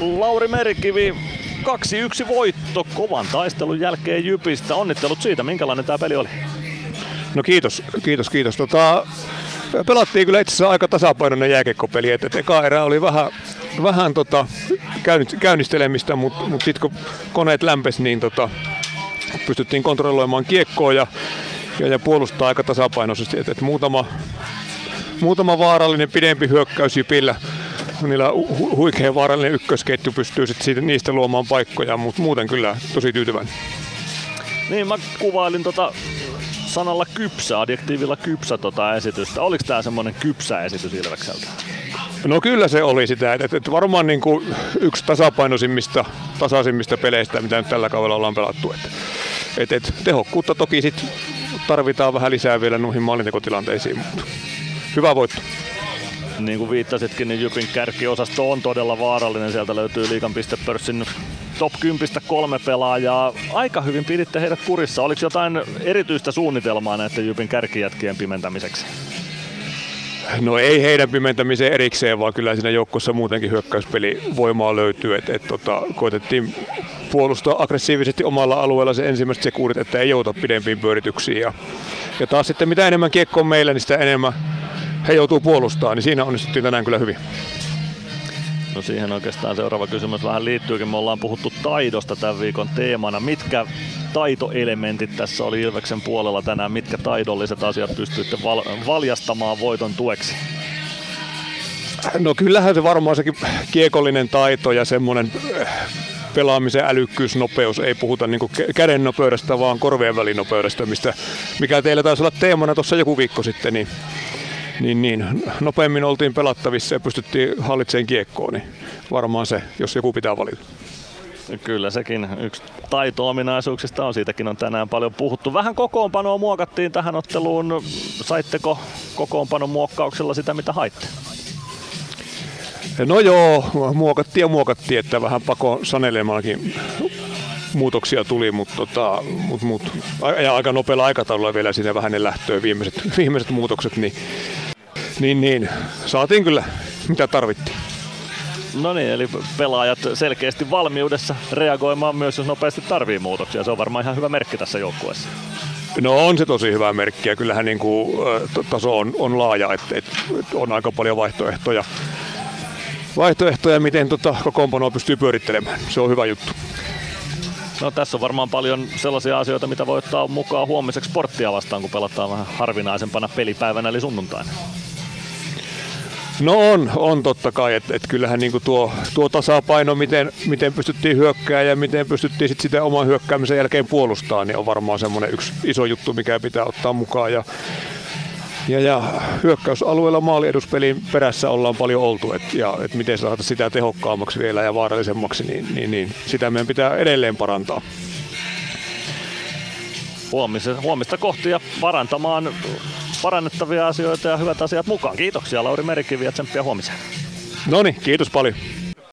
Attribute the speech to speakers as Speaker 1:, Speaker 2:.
Speaker 1: Lauri Merikivi, 2-1 voitto kovan taistelun jälkeen Jypistä. Onnittelut siitä, minkälainen tämä peli oli?
Speaker 2: No kiitos, kiitos, kiitos. Tota, pelattiin kyllä itse asiassa aika tasapainoinen jääkekkopeli. Et, eka erä oli vähän, vähän tota, käynnistelemistä, mutta mut, sitten kun koneet lämpesi, niin tota, pystyttiin kontrolloimaan kiekkoa ja, ja, ja puolustaa aika tasapainoisesti. Et, et muutama, muutama vaarallinen pidempi hyökkäys Jypillä niillä hu- huikean vaarallinen ykkösketju pystyy sit siitä, niistä luomaan paikkoja, mutta muuten kyllä tosi tyytyväinen.
Speaker 1: Niin, mä kuvailin tota sanalla kypsä, adjektiivilla kypsä tota esitystä. Oliko tämä semmoinen kypsä esitys Ilvekseltä?
Speaker 2: No kyllä se oli sitä, että, että varmaan niin kuin yksi tasapainoisimmista, tasaisimmista peleistä, mitä nyt tällä kaudella ollaan pelattu. Että, että, että tehokkuutta toki sit tarvitaan vähän lisää vielä noihin maalintekotilanteisiin, mutta hyvä voitto
Speaker 1: niin kuin viittasitkin, niin Jypin kärkiosasto on todella vaarallinen. Sieltä löytyy liikan pistepörssin top 10 kolme pelaajaa. Aika hyvin piditte heidät kurissa. Oliko jotain erityistä suunnitelmaa näiden Jypin kärkijätkien pimentämiseksi?
Speaker 2: No ei heidän pimentämiseen erikseen, vaan kyllä siinä joukkossa muutenkin hyökkäyspeli voimaa löytyy. Et, et, tota, koitettiin puolustaa aggressiivisesti omalla alueella se ensimmäiset sekuurit, että ei jouta pidempiin pyörityksiin. Ja, ja taas sitten mitä enemmän kiekko on meillä, niin sitä enemmän he joutuu puolustamaan, niin siinä onnistuttiin tänään kyllä hyvin.
Speaker 1: No siihen oikeastaan seuraava kysymys vähän liittyykin. Me ollaan puhuttu taidosta tämän viikon teemana. Mitkä taitoelementit tässä oli Ilveksen puolella tänään? Mitkä taidolliset asiat pystyitte val- valjastamaan voiton tueksi?
Speaker 2: No kyllähän se varmaan sekin kiekollinen taito ja semmoinen äh, pelaamisen älykkyys, nopeus. Ei puhuta niin käden nopeudesta, vaan korvien välinopeudesta, mistä, mikä teillä taisi olla teemana tuossa joku viikko sitten. Niin niin, niin nopeammin oltiin pelattavissa ja pystyttiin hallitsemaan kiekkoon, niin varmaan se, jos joku pitää valita.
Speaker 1: Kyllä sekin yksi taito-ominaisuuksista on, siitäkin on tänään paljon puhuttu. Vähän kokoonpanoa muokattiin tähän otteluun. Saitteko kokoonpanon muokkauksella sitä, mitä haitte?
Speaker 2: No joo, muokattiin ja muokattiin, että vähän pako sanelemallakin muutoksia tuli, mutta tota, mut, mut, ja aika nopealla aikataululla vielä siinä vähän ne lähtöön viimeiset, viimeiset muutokset, niin niin, niin. Saatiin kyllä mitä tarvittiin.
Speaker 1: No niin, eli pelaajat selkeästi valmiudessa reagoimaan myös, jos nopeasti tarvii muutoksia. Se on varmaan ihan hyvä merkki tässä joukkueessa.
Speaker 2: No on se tosi hyvä merkki ja kyllähän niin kuin, taso on, on laaja, että, että on aika paljon vaihtoehtoja, vaihtoehtoja miten tota kokoonpanoa pystyy pyörittelemään. Se on hyvä juttu.
Speaker 1: No tässä on varmaan paljon sellaisia asioita, mitä voi ottaa mukaan huomiseksi sporttia vastaan, kun pelataan vähän harvinaisempana pelipäivänä eli sunnuntaina.
Speaker 2: No on, on totta kai, että et kyllähän niinku tuo, tuo tasapaino, miten, miten pystyttiin hyökkää ja miten pystyttiin sit sitä oman hyökkäämisen jälkeen puolustaa, niin on varmaan semmoinen yksi iso juttu, mikä pitää ottaa mukaan. Ja, ja, ja hyökkäysalueella maalieduspelin perässä ollaan paljon oltu, et, ja et miten saada sitä tehokkaammaksi vielä ja vaarallisemmaksi, niin, niin, niin sitä meidän pitää edelleen parantaa.
Speaker 1: Huomista, huomista kohti ja parantamaan parannettavia asioita ja hyvät asiat mukaan. Kiitoksia Lauri Merikivi ja tsemppiä huomiseen.
Speaker 2: No niin, kiitos paljon.